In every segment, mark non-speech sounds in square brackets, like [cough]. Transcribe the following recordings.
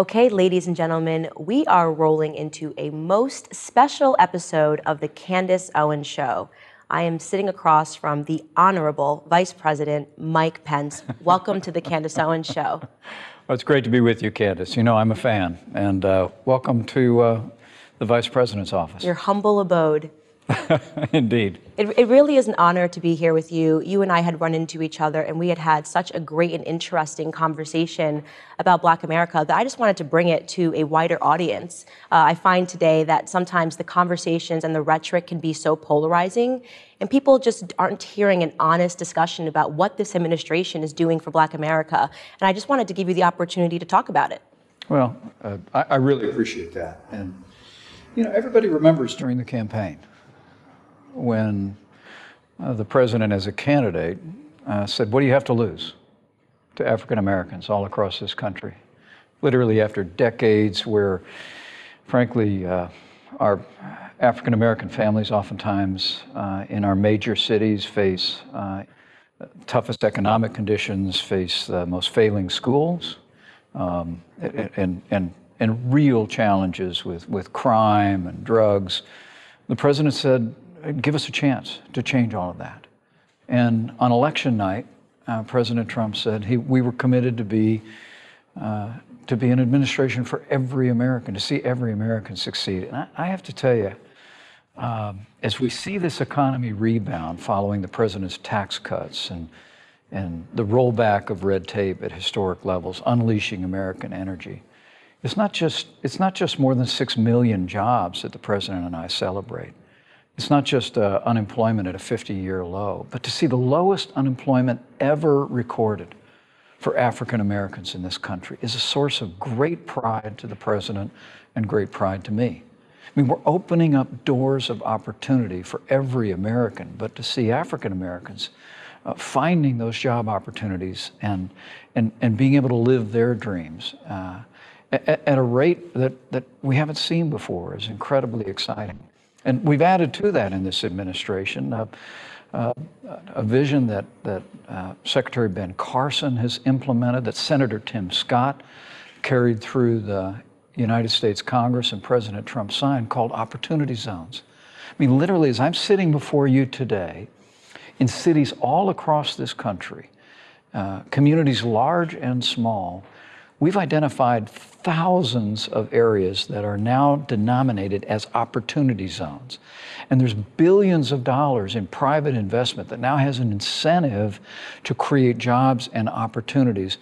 Okay, ladies and gentlemen, we are rolling into a most special episode of the Candace Owens Show. I am sitting across from the Honorable Vice President Mike Pence. [laughs] Welcome to the Candace Owens Show. Well, it's great to be with you, Candace. You know I'm a fan, and uh, welcome to uh, the Vice President's office. Your humble abode. [laughs] Indeed. It, it really is an honor to be here with you. You and I had run into each other, and we had had such a great and interesting conversation about Black America that I just wanted to bring it to a wider audience. Uh, I find today that sometimes the conversations and the rhetoric can be so polarizing, and people just aren't hearing an honest discussion about what this administration is doing for Black America. And I just wanted to give you the opportunity to talk about it. Well, uh, I, I really appreciate that. And, you know, everybody remembers during the campaign when uh, the president, as a candidate, uh, said, What do you have to lose to African Americans all across this country? Literally, after decades where, frankly, uh, our African American families, oftentimes uh, in our major cities, face uh, toughest economic conditions, face the most failing schools, um, and, and, and real challenges with, with crime and drugs. The president said, give us a chance to change all of that. And on election night, uh, President Trump said he, we were committed to be uh, to be an administration for every American, to see every American succeed. And I, I have to tell you, um, as we see this economy rebound following the president's tax cuts and and the rollback of red tape at historic levels, unleashing American energy. It's not just it's not just more than six million jobs that the president and I celebrate. It's not just uh, unemployment at a 50 year low, but to see the lowest unemployment ever recorded for African Americans in this country is a source of great pride to the president and great pride to me. I mean, we're opening up doors of opportunity for every American, but to see African Americans uh, finding those job opportunities and, and, and being able to live their dreams uh, at, at, a rate that, that we haven't seen before is incredibly exciting. And we've added to that in this administration uh, uh, a vision that, that uh, Secretary Ben Carson has implemented, that Senator Tim Scott carried through the United States Congress and President Trump signed, called Opportunity Zones. I mean, literally, as I'm sitting before you today, in cities all across this country, uh, communities large and small, we've identified thousands of areas that are now denominated as opportunity zones. And there's billions of dollars in private investment that now has an incentive to create jobs and opportunities,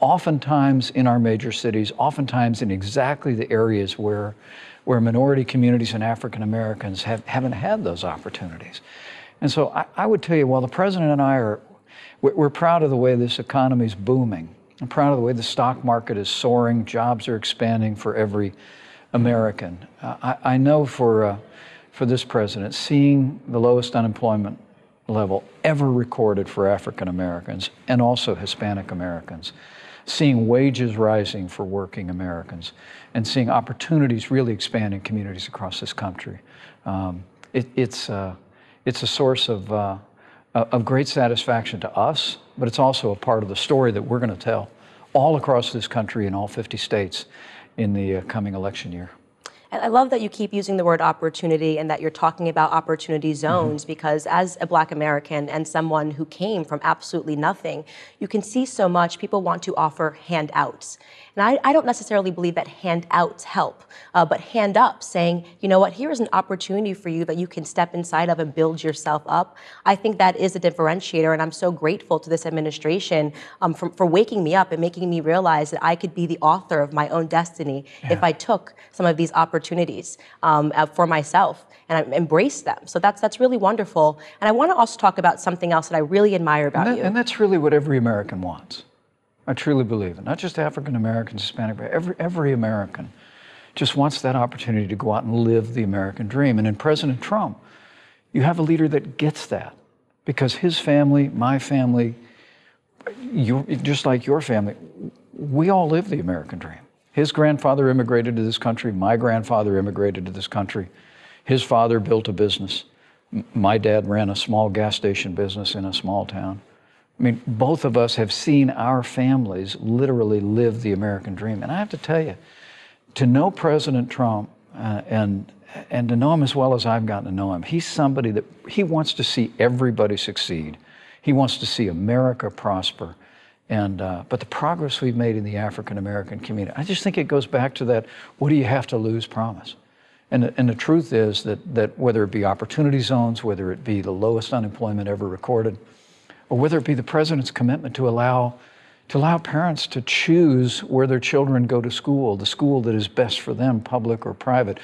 oftentimes in our major cities, oftentimes in exactly the areas where, where minority communities and African Americans have, haven't had those opportunities. And so I, I would tell you, while the president and I are, we're, we're proud of the way this economy is booming, I'm proud of the way the stock market is soaring, jobs are expanding for every American. Uh, I, I, know for, uh, for this president, seeing the lowest unemployment level ever recorded for African Americans and also Hispanic Americans, seeing wages rising for working Americans, and seeing opportunities really expand in communities across this country. Um, it, it's, uh, it's a source of, uh, of great satisfaction to us but it's also a part of the story that we're going to tell all across this country in all 50 states in the uh, coming election year. And I love that you keep using the word opportunity and that you're talking about opportunity mm-hmm. zones mm-hmm. because, as a Black American and someone who came from absolutely nothing, you can see so much. People want to offer handouts. And I, I don't necessarily believe that handouts help, uh, but hand up, saying, you know what, here is an opportunity for you that you can step inside of and build yourself up. I think that is a differentiator, and I'm so grateful to this administration um, for, for waking me up and making me realize that I could be the author of my own destiny yeah. if I took some of these opportunities um, uh, for myself and I embrace them. So that's that's really wonderful. And I want to also talk about something else that I really admire about and that, you. And that's really what every American wants. I truly believe it. Not just African Americans, Hispanic, but every, every American just wants that opportunity to go out and live the American dream. And in President Trump, you have a leader that gets that because his family, my family, you, just like your family, we all live the American dream. His grandfather immigrated to this country. My grandfather immigrated to this country. His father built a business. My dad ran a small gas station business in a small town. I mean, both of us have seen our families literally live the American dream. And I have to tell you, to know President Trump uh, and and to know him as well as I've gotten to know him, he's somebody that he wants to see everybody succeed. He wants to see America prosper. And, uh, but the progress we've made in the African American community, I just think it goes back to that what do you have to lose promise. And the, and the truth is that, that whether it be opportunity zones, whether it be the lowest unemployment ever recorded, or whether it be the president's commitment to allow, to allow parents to choose where their children go to school, the school that is best for them, public or private,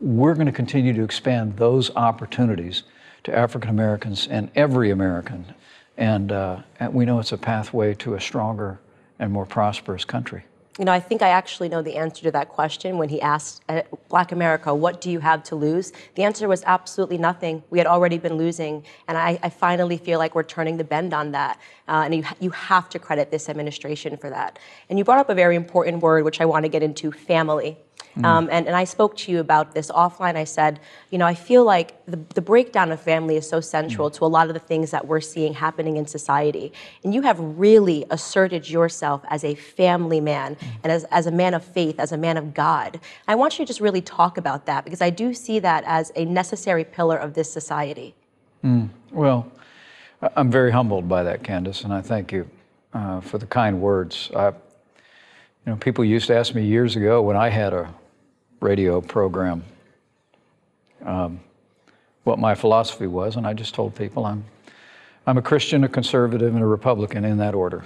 we're going to continue to expand those opportunities to African Americans and every American. And, uh, and we know it's a pathway to a stronger and more prosperous country. You know, I think I actually know the answer to that question when he asked uh, Black America, what do you have to lose? The answer was absolutely nothing. We had already been losing. And I, I finally feel like we're turning the bend on that. Uh, and you, you have to credit this administration for that. And you brought up a very important word, which I want to get into family. Mm. Um, and, and I spoke to you about this offline. I said, you know, I feel like the, the breakdown of family is so central mm. to a lot of the things that we're seeing happening in society. And you have really asserted yourself as a family man mm. and as, as a man of faith, as a man of God. I want you to just really talk about that because I do see that as a necessary pillar of this society. Mm. Well, I'm very humbled by that, Candace, and I thank you uh, for the kind words. I, you know, people used to ask me years ago when I had a radio program um, what my philosophy was, and I just told people I'm, I'm a Christian, a conservative, and a Republican in that order.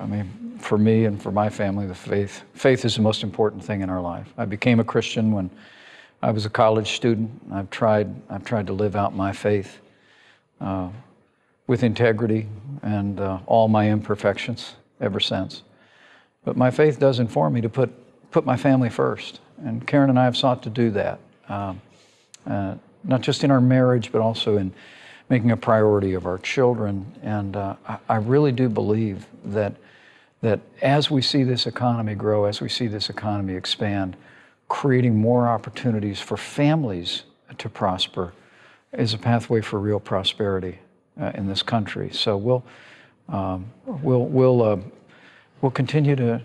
I mean, for me and for my family, the faith faith is the most important thing in our life. I became a Christian when I was a college student. I've tried I've tried to live out my faith uh, with integrity and uh, all my imperfections ever since. But my faith does inform me to put put my family first. And Karen and I have sought to do that, um, uh, not just in our marriage, but also in making a priority of our children. And uh, I, I really do believe that, that as we see this economy grow, as we see this economy expand, creating more opportunities for families to prosper is a pathway for real prosperity uh, in this country. So we'll, um, we'll, we'll, uh, we'll continue to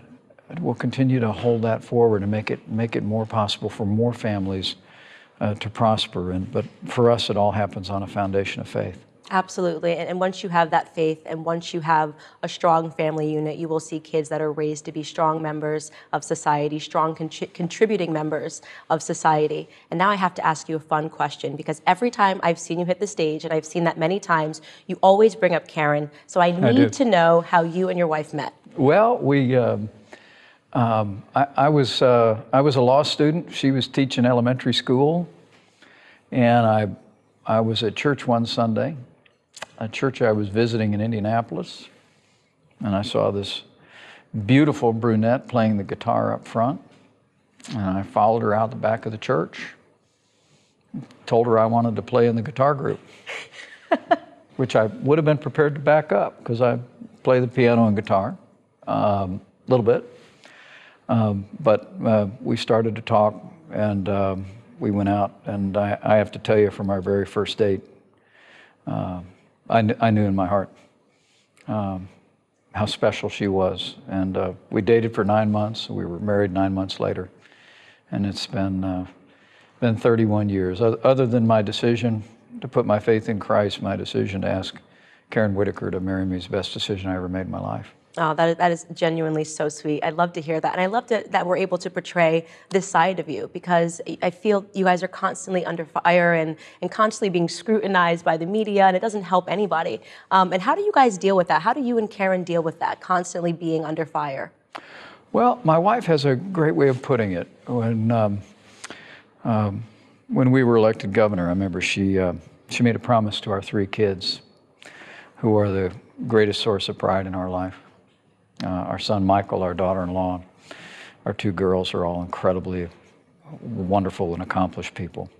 we'll continue to hold that forward and make it make it more possible for more families uh, to prosper. And but for us, it all happens on a foundation of faith. Absolutely. And, and, once you have that faith and once you have a strong family unit, you will see kids that are raised to be strong members of society, strong contributing members of society. And now I have to ask you a fun question because every time I've seen you hit the stage, and I've seen that many times, you always bring up Karen. So I need I to know how you and your wife met. Well, we. Um, um, I, I, was, uh, I was a law student. She was teaching elementary school. And I, I was at church one Sunday, a church I was visiting in Indianapolis. And I saw this beautiful brunette playing the guitar up front. And I followed her out the back of the church, told her I wanted to play in the guitar group, [laughs] which I would have been prepared to back up because I play the piano and guitar a um, little bit. Um, but uh, we started to talk, and um, we went out. And I, I, have to tell you, from our very first date, uh, I, kn- I, knew in my heart um, how special she was. And uh, we dated for nine months. We were married nine months later, and it's been uh, been 31 years. Other than my decision to put my faith in Christ, my decision to ask Karen Whitaker to marry me is the best decision I ever made in my life. Oh, that is, genuinely so sweet. I love to hear that. And I love to, that we're able to portray this side of you because I feel you guys are constantly under fire and, and constantly being scrutinized by the media, and it doesn't help anybody. Um, and how do you guys deal with that? How do you and Karen deal with that, constantly being under fire? Well, my wife has a great way of putting it. When, um, um, when we were elected governor, I remember she, uh, she made a promise to our three kids, who are the greatest source of pride in our life. Uh, our son Michael, our daughter in law, our two girls are all incredibly wonderful and accomplished people.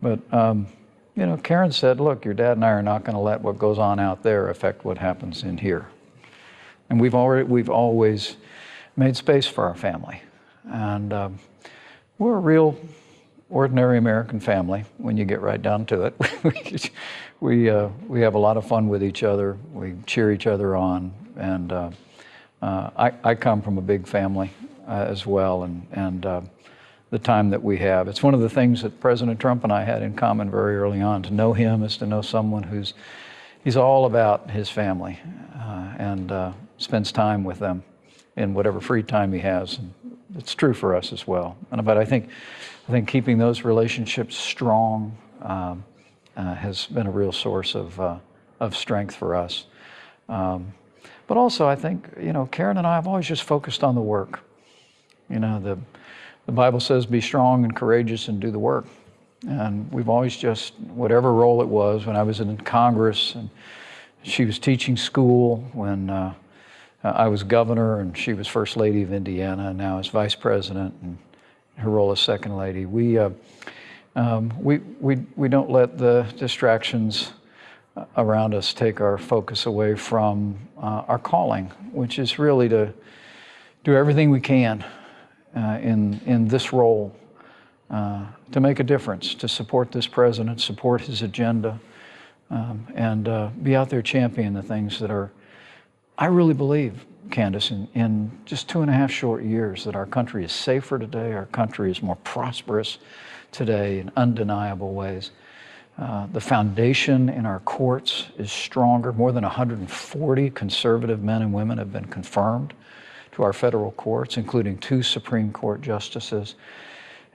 But, um, you know, Karen said, look, your dad and I are not going to let what goes on out there affect what happens in here. And we've, already, we've always made space for our family. And um, we're a real, ordinary American family when you get right down to it. [laughs] we, uh, we have a lot of fun with each other, we cheer each other on, and uh, uh, I, I come from a big family uh, as well, and, and uh, the time that we have. It's one of the things that President Trump and I had in common very early on. To know him is to know someone who's he's all about his family uh, and spends time with them in whatever free time he has. And it's true for us as well. And, but I think, I think keeping those relationships strong um, uh, has been a real source of, uh, of strength for us. Um, but also, I think, you know, Karen and I have always just focused on the work. You know, the, the Bible says, be strong and courageous and do the work. And we've always just, whatever role it was, when I was in Congress and she was teaching school, when uh, I was governor and she was first lady of Indiana, and now as vice president and her role as second lady, we, uh, um, we, we, we don't let the distractions around us take our focus away from uh, our calling, which is really to do everything we can uh, in, in this role uh, to make a difference, to support this president, support his agenda, um, and uh, be out there championing the things that are, I really believe, Candace, in, in just two and a half short years, that our country is safer today, our country is more prosperous today in undeniable ways. Uh, the foundation in our courts is stronger. More than 140 conservative men and women have been confirmed to our federal courts, including two Supreme Court justices.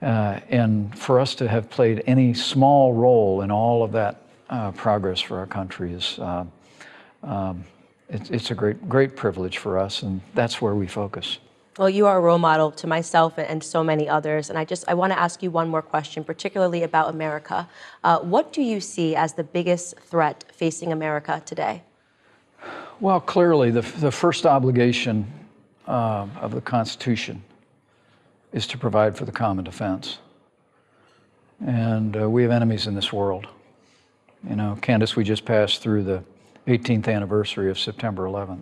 Uh, and for us to have played any small role in all of that uh, progress for our country is uh, um, it, it's a great great privilege for us, and that's where we focus. Well, you are a role model to myself and so many others, and I just I want to ask you one more question, particularly about America. Uh, what do you see as the biggest threat facing America today? Well, clearly, the, the first obligation uh, of the Constitution is to provide for the common defense. And uh, we have enemies in this world. You know, Candace, we just passed through the 18th anniversary of September 11th.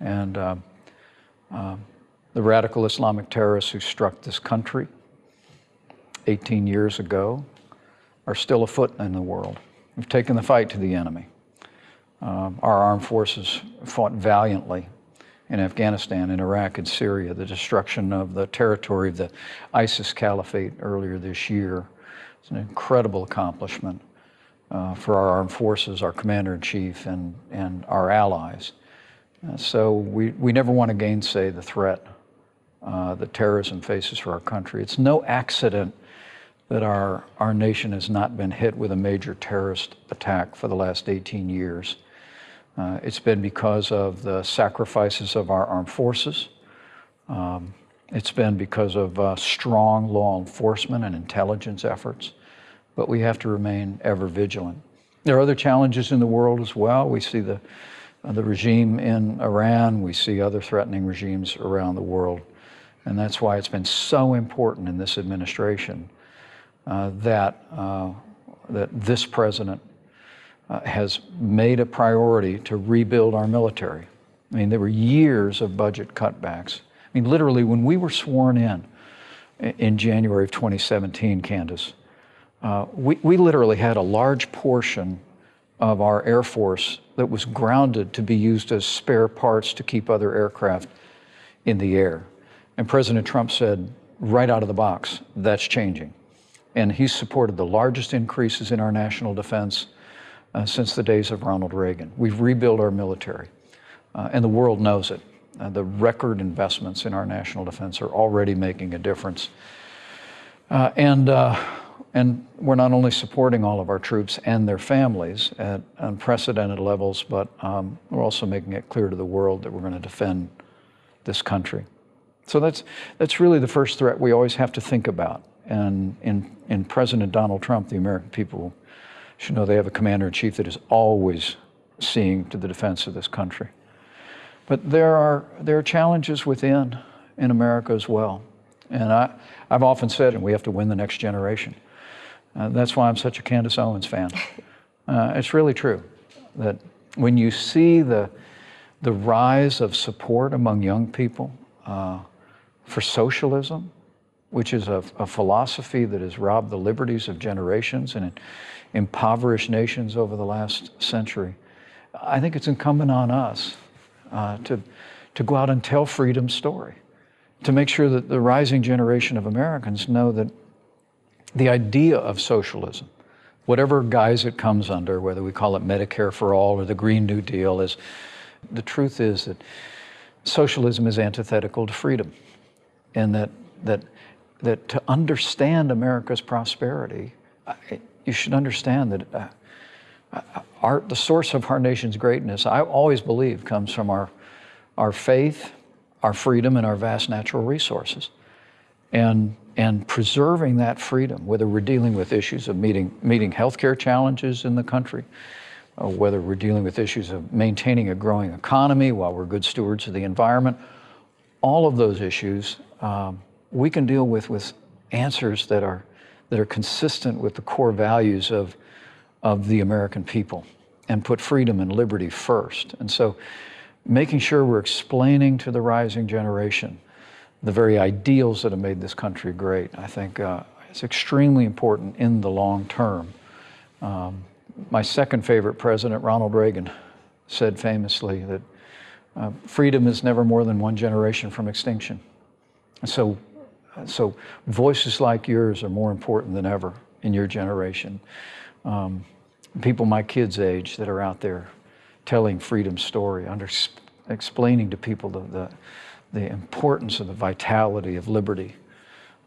And uh, the radical Islamic terrorists who struck this country 18 years ago are still afoot in the world. We've taken the fight to the enemy. Um, our armed forces fought valiantly in Afghanistan, in Iraq, and Syria, the destruction of the territory of the ISIS caliphate earlier this year. It's an incredible accomplishment uh, for our armed forces, our commander in chief, and, and our allies. So we, we never want to gainsay the threat uh, that terrorism faces for our country. It's no accident that our, our nation has not been hit with a major terrorist attack for the last 18 years. Uh, it's been because of the sacrifices of our armed forces. Um, it's been because of uh, strong law enforcement and intelligence efforts, but we have to remain ever vigilant. There are other challenges in the world as well. We see the, the regime in Iran, we see other threatening regimes around the world, and that's why it's been so important in this administration uh, that, uh, that this president uh, has made a priority to rebuild our military. I mean, there were years of budget cutbacks. I mean, literally, when we were sworn in in January of 2017, Candace, uh, we, we literally had a large portion of our Air Force that was grounded to be used as spare parts to keep other aircraft in the air. And President Trump said right out of the box, that's changing. And he supported the largest increases in our national defense uh, since the days of Ronald Reagan. We've rebuilt our military, uh, and the world knows it. Uh, the record investments in our national defense are already making a difference. Uh, and, uh, and we're not only supporting all of our troops and their families at unprecedented levels, but um, we're also making it clear to the world that we're going to defend this country. So that's, that's really the first threat we always have to think about. And in, in President Donald Trump, the American people should know they have a commander in chief that is always seeing to the defense of this country. But there are, there are challenges within in America as well. And I, I've often said, and we have to win the next generation. Uh, that's why I'm such a Candace Owens fan. [laughs] Uh, it's really true that when you see the, the rise of support among young people uh, for socialism, which is a, a philosophy that has robbed the liberties of generations and impoverished nations over the last century, I think it's incumbent on us uh, to, to go out and tell freedom's story, to make sure that the rising generation of Americans know that the idea of socialism, whatever guise it comes under, whether we call it Medicare for all or the Green New Deal, is the truth is that socialism is antithetical to freedom, and that that that to understand America's prosperity, you should understand that uh, uh, our, the source of our nation's greatness, I always believe, comes from our, our faith, our freedom, and our vast natural resources. And, and preserving that freedom, whether we're dealing with issues of meeting, meeting healthcare challenges in the country, whether we're dealing with issues of maintaining a growing economy while we're good stewards of the environment, all of those issues um, we can deal with with answers that are that are consistent with the core values of of the American people and put freedom and liberty first. And so making sure we're explaining to the rising generation the very ideals that have made this country great, I think uh, is extremely important in the long term. Um, my second favorite president, Ronald Reagan, said famously that uh, freedom is never more than one generation from extinction. So so voices like yours are more important than ever in your generation. Um, people my kids' age that are out there telling freedom's story, under, explaining to people the, the, the, importance of the vitality of liberty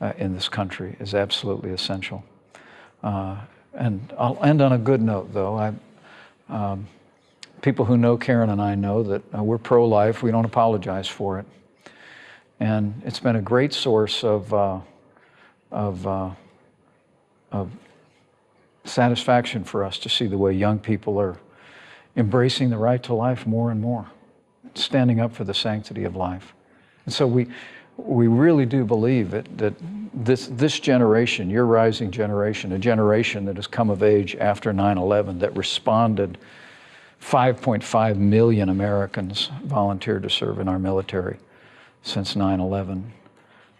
uh, in this country is absolutely essential. Uh, and I'll end on a good note, though. I, um, people who know Karen and I know that uh, we're pro life, we don't apologize for it. And it's been a great source of, uh, of, uh, of satisfaction for us to see the way young people are embracing the right to life more and more, standing up for the sanctity of life. And so we, we really do believe that, that this, this generation, your rising generation, a generation that has come of age after 9 11, that responded, 5.5 million Americans volunteered to serve in our military since 9 11,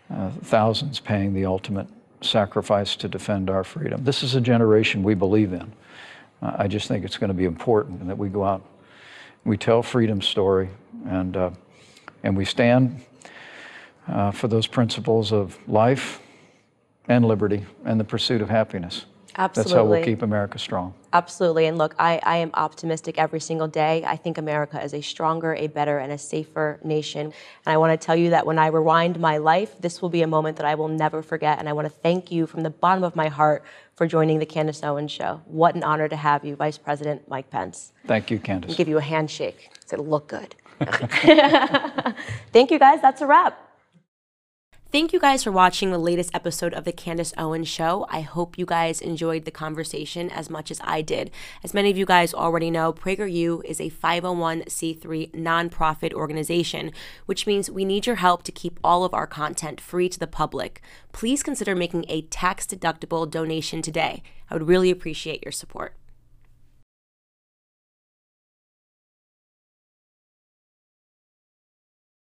uh, thousands paying the ultimate sacrifice to defend our freedom. This is a generation we believe in. Uh, I just think it's going to be important that we go out, we tell freedom's story, and, uh, and we stand uh, for those principles of life and liberty and the pursuit of happiness. Absolutely. That's how we'll keep America strong. Absolutely. And look, I, I am optimistic every single day. I think America is a stronger, a better, and a safer nation. And I want to tell you that when I rewind my life, this will be a moment that I will never forget. And I want to thank you from the bottom of my heart for joining the Candace Owens Show. What an honor to have you, Vice President Mike Pence. Thank you, Candace. I'll give you a handshake. It'll look good. [laughs] thank you, guys. That's a wrap. Thank you guys for watching the latest episode of The Candace Owens Show. I hope you guys enjoyed the conversation as much as I did. As many of you guys already know, PragerU is a 501c3 nonprofit organization, which means we need your help to keep all of our content free to the public. Please consider making a tax deductible donation today. I would really appreciate your support.